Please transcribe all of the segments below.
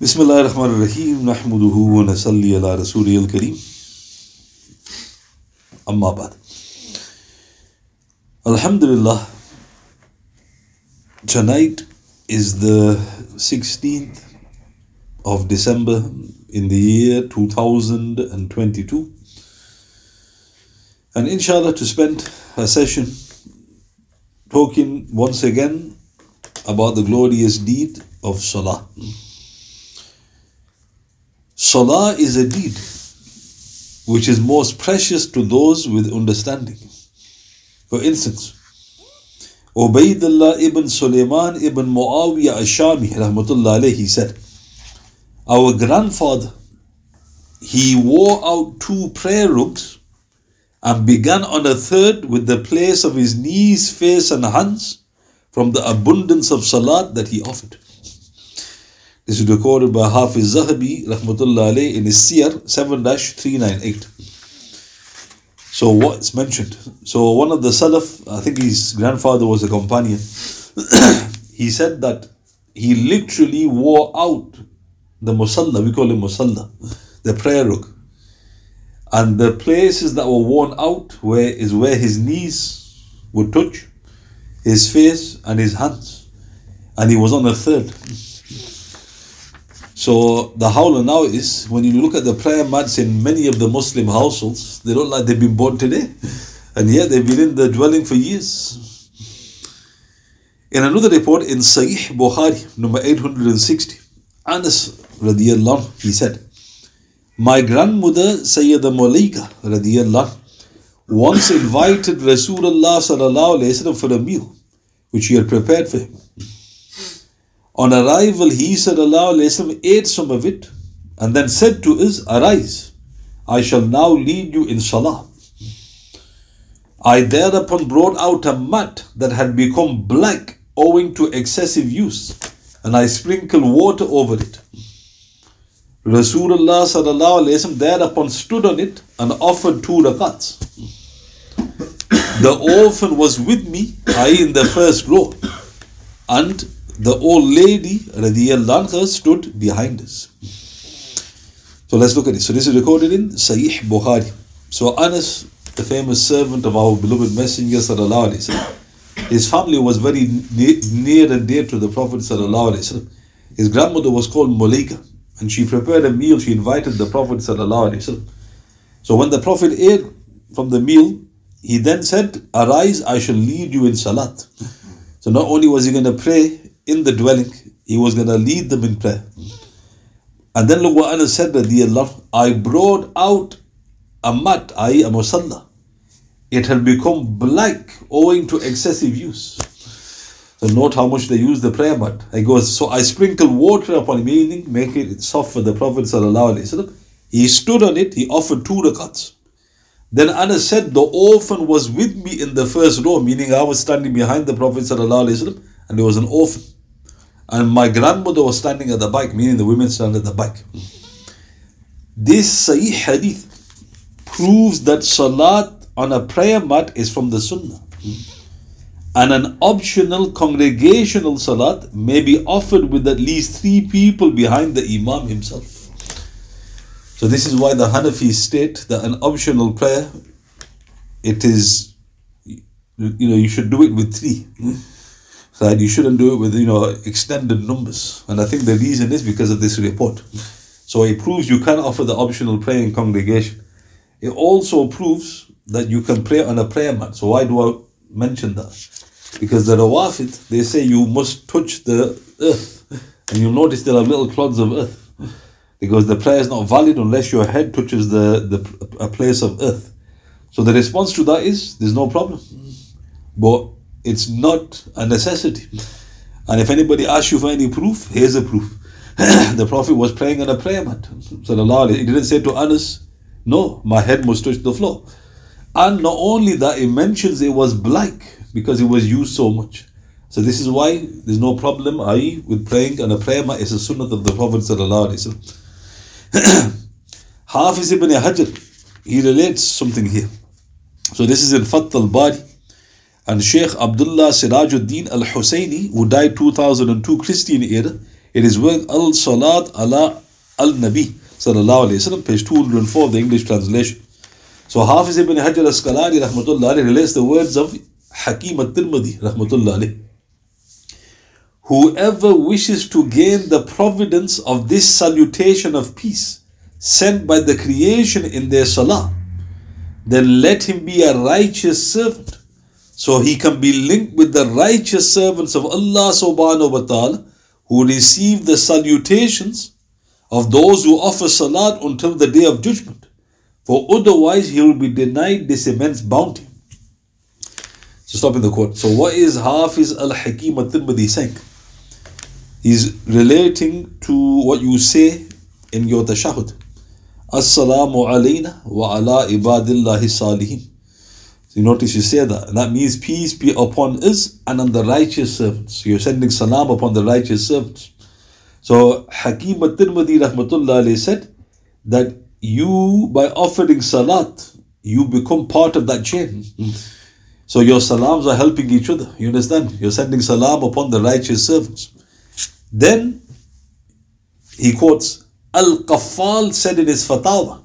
बिसमीम नहमदल रसूल करीम अम्माबाद Alhamdulillah, tonight is the 16th of December in the year 2022. And inshallah, to spend a session talking once again about the glorious deed of Salah. Salah is a deed which is most precious to those with understanding. For instance, Ubaidullah ibn Sulaiman ibn Muawiyah Ashami rahmatullah alayhi said, Our grandfather, he wore out two prayer rugs and began on a third with the place of his knees, face and hands from the abundance of salat that he offered. This is recorded by Hafiz Zahabi rahmatullah in his Siyar 7-398. So what's mentioned? So one of the Salaf, I think his grandfather was a companion, he said that he literally wore out the musalla, we call it musalla, the prayer rug. And the places that were worn out where is where his knees would touch, his face and his hands. And he was on a third. So the howler now is when you look at the prayer mats in many of the Muslim households, they don't like they've been born today. And yet they've been in the dwelling for years. In another report in Sahih Bukhari, number 860, Anas radiallahu he said, My grandmother Sayyida Malaika radiallahu once invited Rasulullah sallallahu alayhi wasallam for a meal, which he had prepared for him. On arrival, he وسلم, ate some of it and then said to us, Arise, I shall now lead you in salah. I thereupon brought out a mat that had become black owing to excessive use, and I sprinkled water over it. Rasulullah وسلم, thereupon stood on it and offered two rakats. The orphan was with me, I in the first row, and the old lady radiallahu anha stood behind us. So let's look at it. So this is recorded in Sahih Bukhari. So Anas, the famous servant of our beloved Messenger sallallahu alaihi wasallam, his family was very near and dear to the Prophet sallallahu alaihi. His grandmother was called Malika, and she prepared a meal. She invited the Prophet sallallahu alaihi wasallam. So when the Prophet ate from the meal, he then said, "Arise, I shall lead you in salat." So not only was he going to pray in the dwelling, he was going to lead them in prayer. And then look what Anas said, Allah, I brought out a mat, i.e. a musalla. It had become black owing to excessive use. So note how much they use the prayer mat. He goes, so I sprinkled water upon him, meaning make it soft for the Prophet sallallahu He stood on it, he offered two rakats. Then Anas said, the orphan was with me in the first row, meaning I was standing behind the Prophet sallallahu and there was an orphan. And my grandmother was standing at the back, meaning the women stand at the back. This Sahih Hadith proves that Salat on a prayer mat is from the Sunnah. And an optional congregational Salat may be offered with at least three people behind the Imam himself. So this is why the Hanafis state that an optional prayer, it is, you know, you should do it with three that you shouldn't do it with you know extended numbers. And I think the reason is because of this report. So it proves you can offer the optional prayer in congregation. It also proves that you can pray on a prayer mat. So why do I mention that? Because the Rawafid, they say you must touch the earth. And you'll notice there are little clods of earth. Because the prayer is not valid unless your head touches the, the a place of earth. So the response to that is there's no problem. But it's not a necessity. And if anybody asks you for any proof, here's a proof. the Prophet was praying on a prayer mat. He didn't say to Anas, No, my head must touch the floor. And not only that, it mentions it was black because it was used so much. So this is why there's no problem, i.e., with praying on a prayer mat. It's a sunnah of the Prophet. Hafiz ibn Hajar, he relates something here. So this is in Fath al-Bari. And Sheikh Abdullah Sirajuddin al Husseini, who died 2002 Christian era, It is work Al Salat ala Al Nabi wasallam, page 204 of the English translation. So Hafiz ibn Hajar al-Asqalani rahmatullah relates the words of Hakim al-Tirmidhi rahmatullahi. Whoever wishes to gain the providence of this salutation of peace sent by the creation in their salah, then let him be a righteous servant. So he can be linked with the righteous servants of Allah subhanahu wa ta'ala who receive the salutations of those who offer salat until the day of judgment. For otherwise he will be denied this immense bounty. So stopping the quote. So what is Hafiz al-Hakim al-Tirmidhi saying? He's relating to what you say in your tashahud. Assalamu alayna wa ala ibadillahi salihin. You notice you say that. That means peace be upon us and on the righteous servants. You're sending salam upon the righteous servants. So Hakim al-Tirmidhi rahmatullah said that you, by offering salat, you become part of that chain. So your salams are helping each other. You understand? You're sending salam upon the righteous servants. Then he quotes Al Qaffal said in his fatwa,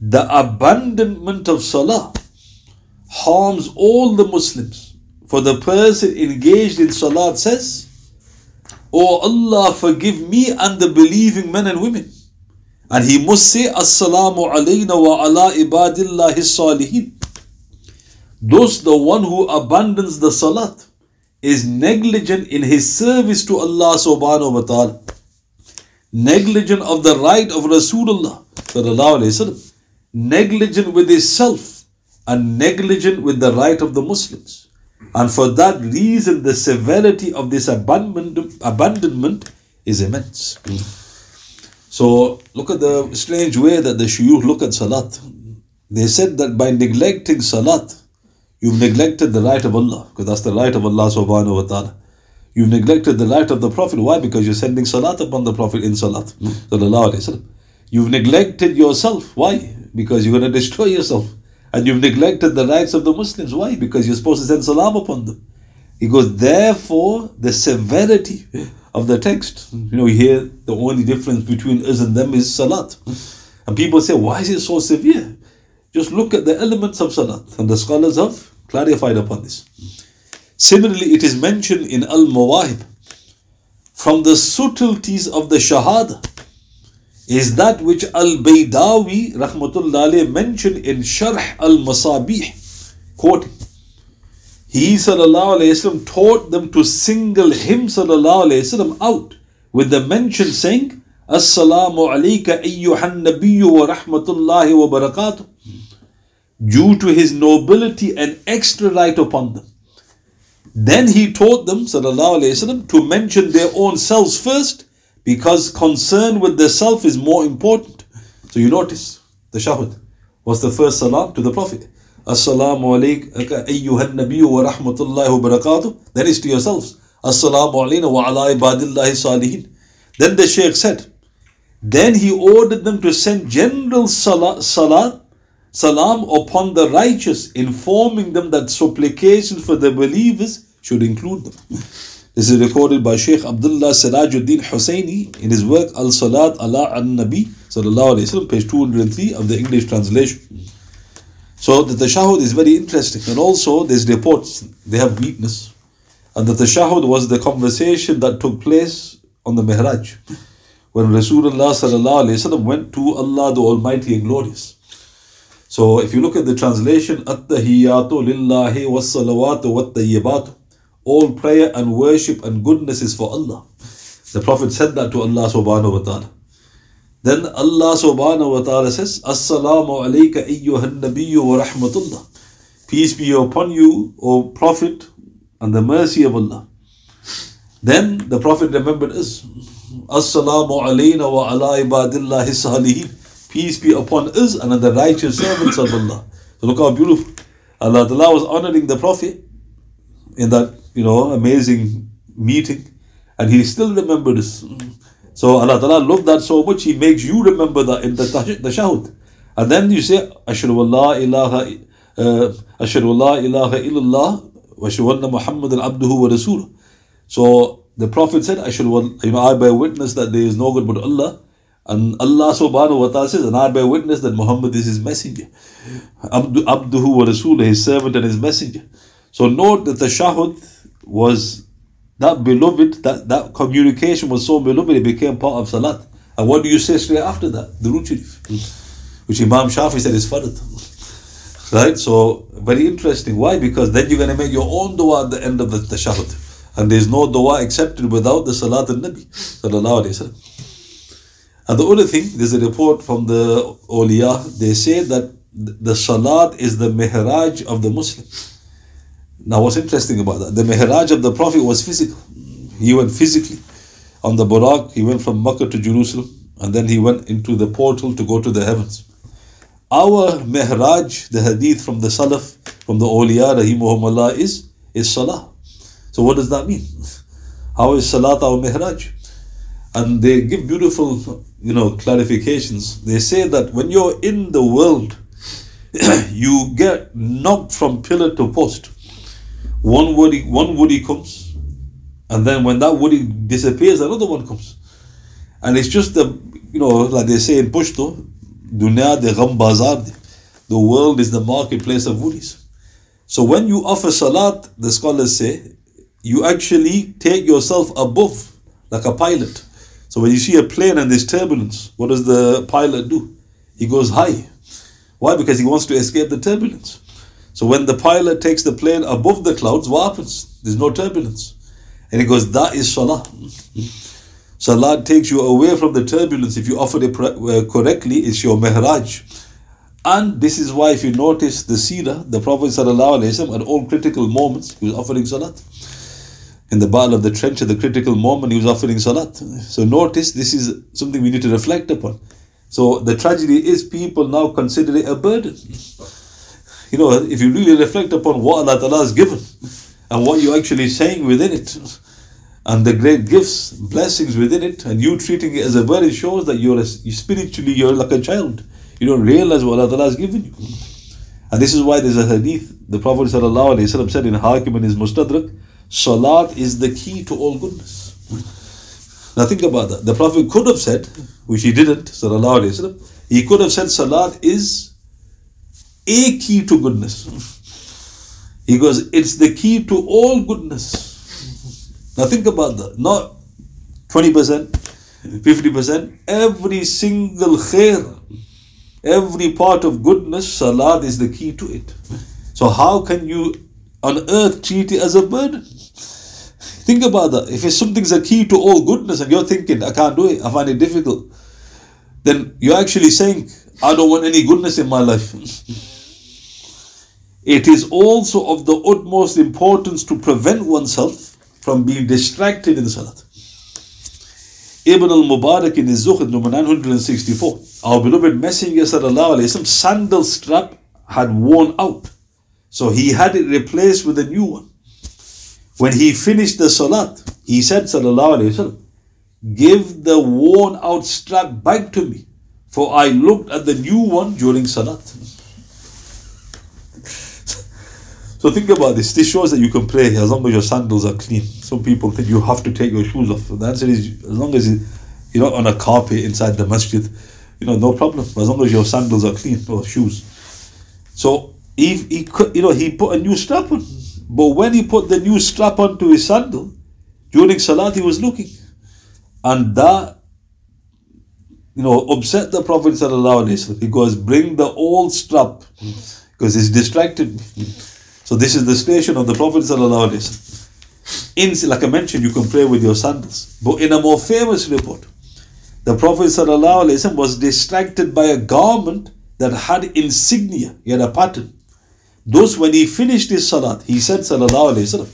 the abandonment of salah harms all the Muslims. For the person engaged in salah says, Oh Allah, forgive me and the believing men and women. And he must say, Assalamu alayna wa ala ibadillahi salihin. Thus, the one who abandons the salat is negligent in his service to Allah subhanahu wa ta'ala, negligent of the right of Rasulullah negligent with his self, and negligent with the right of the Muslims. And for that reason, the severity of this abandonment, is immense. So look at the strange way that the shuyukh look at salat. They said that by neglecting salat, you've neglected the right of Allah, because that's the right of Allah subhanahu wa ta'ala. You've neglected the right of the Prophet. Why? Because you're sending salat upon the Prophet in salat. You've neglected yourself. Why? Because you're going to destroy yourself. And you've neglected the rights of the Muslims. Why? Because you're supposed to send salam upon them. He goes, therefore, the severity of the text. You know, here the only difference between us and them is salat. And people say, why is it so severe? Just look at the elements of salat. And the scholars have clarified upon this. Similarly, it is mentioned in Al Mawahib from the subtleties of the Shahada is that which Al-Baydawi rahmatullah mentioned in Sharh Al-Masabih. Quote, he sallallahu alayhi wasallam taught them to single him sallallahu wasallam out with the mention saying, Assalamu alayka ayyuhan nabiyyu wa rahmatullahi wa barakatuh. Due to his nobility and extra light upon them. Then he taught them, sallallahu wasallam, to mention their own selves first because concern with the self is more important. So you notice the shahud was the first salam to the Prophet. Assalamu alayka ayyuhan nabiyyu wa rahmatullahi wa barakatuh. Then it's to yourselves. Assalamu alayna wa ala ibadillahi salihin. Then the Shaykh said, then he ordered them to send general salat, salam upon the righteous, informing them that supplications for the believers should include them. This is recorded by Sheikh Abdullah Sirajuddin Husseini in his work Al Salat ala an Nabi, Sallallahu Alaihi Wasallam, page 203 of the English translation. So the tashahud is very interesting. And also there's reports, they have weakness. And the tashahud was the conversation that took place on the Mihraj. When Rasulullah went to Allah the Almighty and Glorious. So if you look at the translation, At-tahiyyatu lillahi was-salawatu wat-tayyibatu. All prayer and worship and goodness is for Allah. The Prophet said that to Allah subhanahu wa ta'ala. Then Allah subhanahu wa ta'ala says, Assalamu alayka ayyuhan nabiyyu wa rahmatullah. Peace be upon you, O Prophet, and the mercy of Allah. Then the Prophet remembered us. Assalamu alayna wa ala ibadillahi salihin. Peace be upon us and the righteous servants of Allah. So look how beautiful. Allah was honoring the Prophet in that, you know, amazing meeting. And he still remembered us. So Allah Ta'ala loved that so much, He makes you remember that in the tashahud. And then you say, Ashhadu Allah ilaha, uh, Ashhadu Allah ilaha illallah, wa ashhadu anna Muhammadan abduhu wa rasul. So the Prophet said, should, you know, I bear witness that there is no God but Allah. And Allah subhanahu wa ta'ala says, and I bear witness that Muhammad is his messenger. Abdu, abduhu wa Rasulullah, his servant and his messenger. So note that the shahud was that beloved, that, that communication was so beloved, it became part of salat. And what do you say straight after that? The Sharif, which Imam Shafi said is farad. Right? So, very interesting. Why? Because then you're going to make your own dua at the end of the tashahud. And there's no dua accepted without the salat al Nabi. And the other thing, there's a report from the awliya, they say that the salat is the mihraj of the Muslim. Now, what's interesting about that? The mihraj of the Prophet was physical. He went physically on the Buraq, he went from Makkah to Jerusalem, and then he went into the portal to go to the heavens. Our mihraj, the hadith from the Salaf, from the awliya, rahimahumullah, is, is salah. So what does that mean? How is salat our mihraj? And they give beautiful, you know, clarifications. They say that when you're in the world, you get knocked from pillar to post. One woody, one woody comes, and then when that woody disappears, another one comes. And it's just the, you know, like they say in Pashto, dunya de gham bazar. The world is the marketplace of woodies. So when you offer salat, the scholars say, you actually take yourself above like a pilot. So when you see a plane and there's turbulence, what does the pilot do? He goes high. Why? Because he wants to escape the turbulence. So when the pilot takes the plane above the clouds, what happens? There's no turbulence. And he goes, that is salah. Salah takes you away from the turbulence. If you offer it uh, correctly, it's your mihraj. And this is why, if you notice the seerah, the Prophet ﷺ, at all critical moments, he was offering salat in the battle of the trench at the critical moment he was offering salat. So notice this is something we need to reflect upon. So the tragedy is people now consider it a burden. You know, if you really reflect upon what Allah Ta'ala has given and what you're actually saying within it, and the great gifts, blessings within it, and you treating it as a burden shows that you're a, you spiritually you're like a child. You don't realize what Allah Ta'ala has given you. And this is why there's a hadith. The Prophet ﷺ said in Hakim and his Mustadrak, Salat is the key to all goodness. Now think about that. The Prophet could have said, which he didn't, sallallahu alayhi he could have said Salat is a key to goodness. He goes, it's the key to all goodness. Now think about that. Not 20%, 50%, every single khair, every part of goodness, salat is the key to it. So how can you on earth treat it as a burden? Think about that. If something's a key to all goodness and you're thinking, I can't do it, I find it difficult, then you're actually saying, I don't want any goodness in my life. it is also of the utmost importance to prevent oneself from being distracted in the Salat. Ibn al-Mubarak in his Zuhd number 964, our beloved Messenger wasallam sandal strap had worn out. So he had it replaced with a new one. When he finished the salat, he said, Wasallam, give the worn out strap back to me, for I looked at the new one during salat. So think about this. This shows that you can play as long as your sandals are clean. Some people think you have to take your shoes off. The answer is as long as you're not on a carpet inside the masjid, you know, no problem. As long as your sandals are clean or shoes. So he, he, you know, he put a new strap on. But when he put the new strap onto his sandal, during Salat he was looking. And that, you know, upset the Prophet goes, bring the old strap, because it's distracted me. So this is the station of the Prophet. In, like I mentioned, you can pray with your sandals. But in a more famous report, the Prophet ﷺ was distracted by a garment that had insignia, he had a pattern. Thus, when he finished his salat, he said, Wasallam,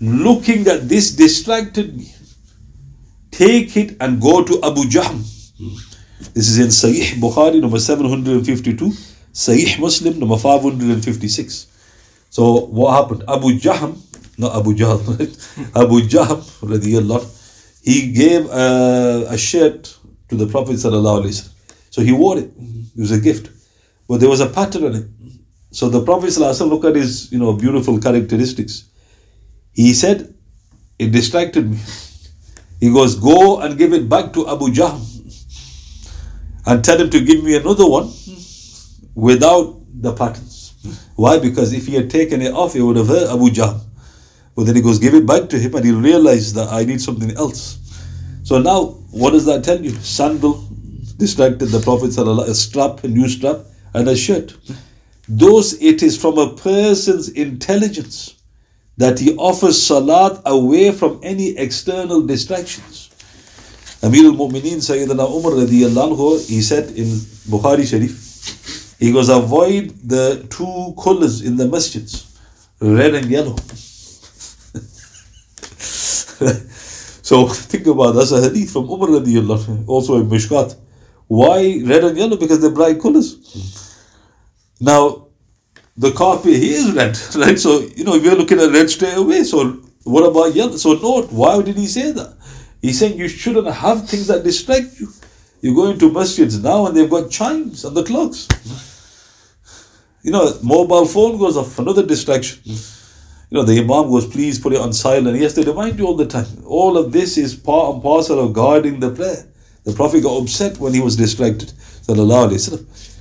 looking at this distracted me. Take it and go to Abu Jahm. This is in Sahih Bukhari, number 752, Sahih Muslim, number 556. So, what happened? Abu Jahm, not Abu Jahl, Abu Jahm, radiallahu, he gave a, a shirt to the Prophet. sallallahu So, he wore it. It was a gift. But there was a pattern on it. So the Prophet ﷺ, look at his you know beautiful characteristics. He said, it distracted me. He goes, Go and give it back to Abu Jahm and tell him to give me another one without the patterns. Why? Because if he had taken it off, it would have hurt Abu Jahm. But then he goes, Give it back to him, and he realized that I need something else. So now, what does that tell you? Sandal distracted the Prophet, a strap, a new strap, and a shirt. Those it is from a person's intelligence that he offers salat away from any external distractions. Amir al-Mu'mineen Sayyidina Umar radiallahu he said in Bukhari Sharif, he goes, avoid the two colors in the masjids, red and yellow. so think about that's a hadith from Umar radiallahu also in Mishkat. Why red and yellow? Because they're bright colors. Now, the carpet here is red, right? So, you know, we're looking at red straight away. So, what about yellow? So, note, why did he say that? He's saying you shouldn't have things that distract you. You go into masjids now and they've got chimes on the clocks. You know, mobile phone goes off, another distraction. You know, the Imam goes, please put it on silent. Has to remind you all the time. All of this is part and parcel of guarding the prayer. The Prophet got upset when he was distracted.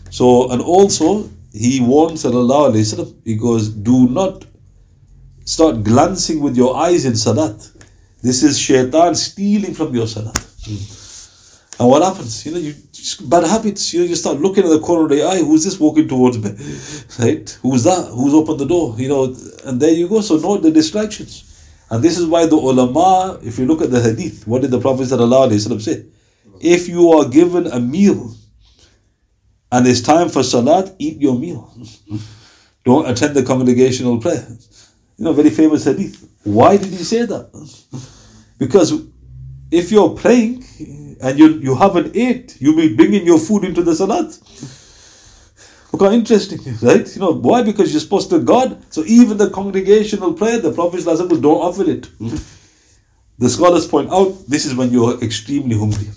So, and also, he Sallallahu Alaihi he goes, do not start glancing with your eyes in salat. This is shaitan stealing from your salat. And what happens? You know, you bad habits. You know, you start looking at the corner of the eye. Who's this walking towards me? Right? Who's that? Who's opened the door? You know, and there you go. So note the distractions. And this is why the ulama, if you look at the hadith, what did the Prophet say? If you are given a meal and it's time for salat, eat your meal. Don't attend the congregational prayer. You know, very famous hadith. Why did he say that? Because if you're praying and you, you haven't ate, you'll be bringing your food into the salat. Look how interesting, right? You know, why? Because you're supposed to God. So even the congregational prayer, the Prophet don't offer it. Hmm? The scholars point out this is when you're extremely hungry.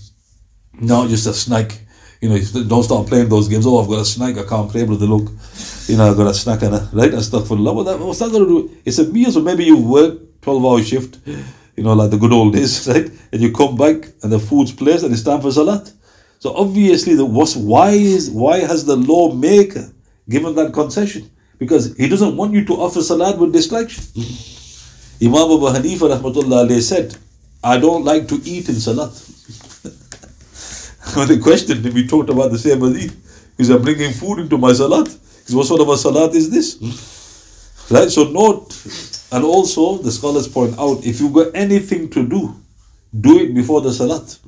Now just a snack you know, don't start playing those games. Oh, I've got a snack, I can't play, brother. Look, you know, I've got a snack and a right and stuff for love. Well, that, what's that going to do? It's a meal, so maybe you work 12 hour shift, you know, like the good old days, right? And you come back and the food's placed and it's time for salat. So obviously, the what's why is why has the lawmaker given that concession? Because he doesn't want you to offer salat with distraction. Mm-hmm. Imam Abu Hanifa rahmatullah said, I don't like to eat in salat. when they questioned him, he talked about the same hadith. He said, I'm bringing food into my salat. He said, what sort of a salat is this? Mm-hmm. Right? So note, and also the scholars point out, if you've got anything to do, do it before the salat.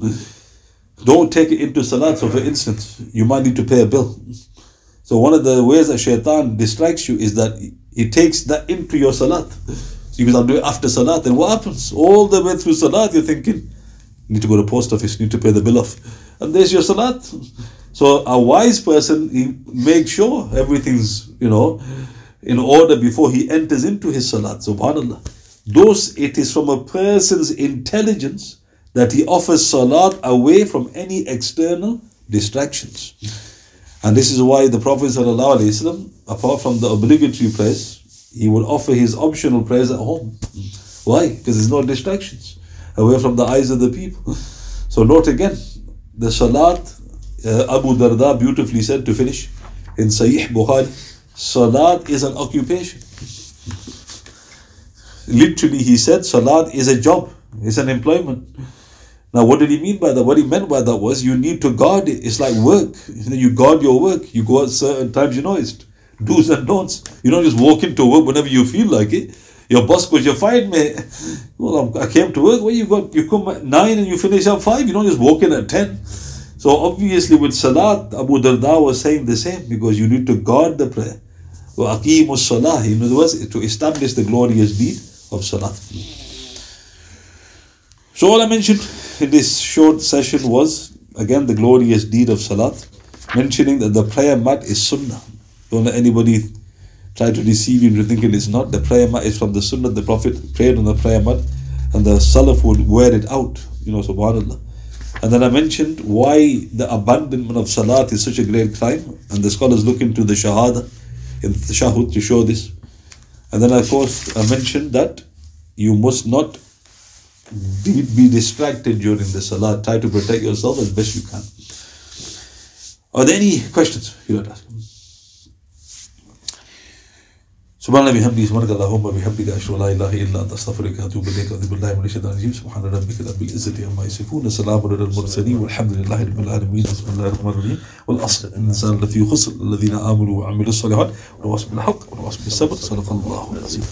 Don't take it into salat. So for instance, you might need to pay a bill. So one of the ways that shaitan distracts you is that he takes that into your salat. So because I'll do it after salat. Then what happens? All the way through salat, you're thinking, need to go to post office, need to pay the bill off and there's your salat. So a wise person, he makes sure everything's, you know, in order before he enters into his salat. Subhanallah. Those, it is from a person's intelligence that he offers salat away from any external distractions. And this is why the Prophet ﷺ, apart from the obligatory prayers, he would offer his optional prayers at home. Why? Because there's no distractions away from the eyes of the people. So note again, the Salat, uh, Abu Darda beautifully said to finish in Sahih Bukhari, Salat is an occupation. Literally, he said, Salat is a job, it's an employment. Now, what did he mean by that? What he meant by that was you need to guard it. It's like work. You, guard your work. You go at certain times, you know, it's do's and don'ts. You don't just walk into work whenever you feel like it. Your boss goes, you're fired, mate. Well, I came to work. Well, you got you come at nine and you finish at five. You don't just walk in at ten. So obviously with Salat, Abu Darda was saying the same because you need to guard the prayer. وَأَقِيمُ Salah. In other words, to establish the glorious deed of Salat. So all I mentioned in this short session was, again, the glorious deed of Salat, mentioning that the prayer mat is Sunnah. Don't let anybody try to deceive you into thinking it's not. The prayer mat is from the Sunnah. The Prophet prayed on the prayer mat and the Salaf would wear it out. You know, subhanAllah. And then I mentioned why the abandonment of Salat is such a great crime. And the scholars look into the Shahada in the Shahud to show this. And then, of course, I mentioned that you must not be, be distracted during the salah. Try to protect yourself as best you can. Are there any questions you want to ask? سبحان الله بحمده سبحانك اللهم وبحمدك أشهد أن لا إله إلا أنت أستغفرك وأتوب إليك. أعوذ بالله من الشيطان الرجيم. سبحان ربك رب العزة عما يصفون. سلام على المرسلين والحمد لله رب العالمين. بسم الله الرحمن الرحيم. والأصل الإنسان الذي خسر الذين آمنوا وعملوا الصالحات ونواصل بالحق ونواصل بالصبر. صدق الله العظيم.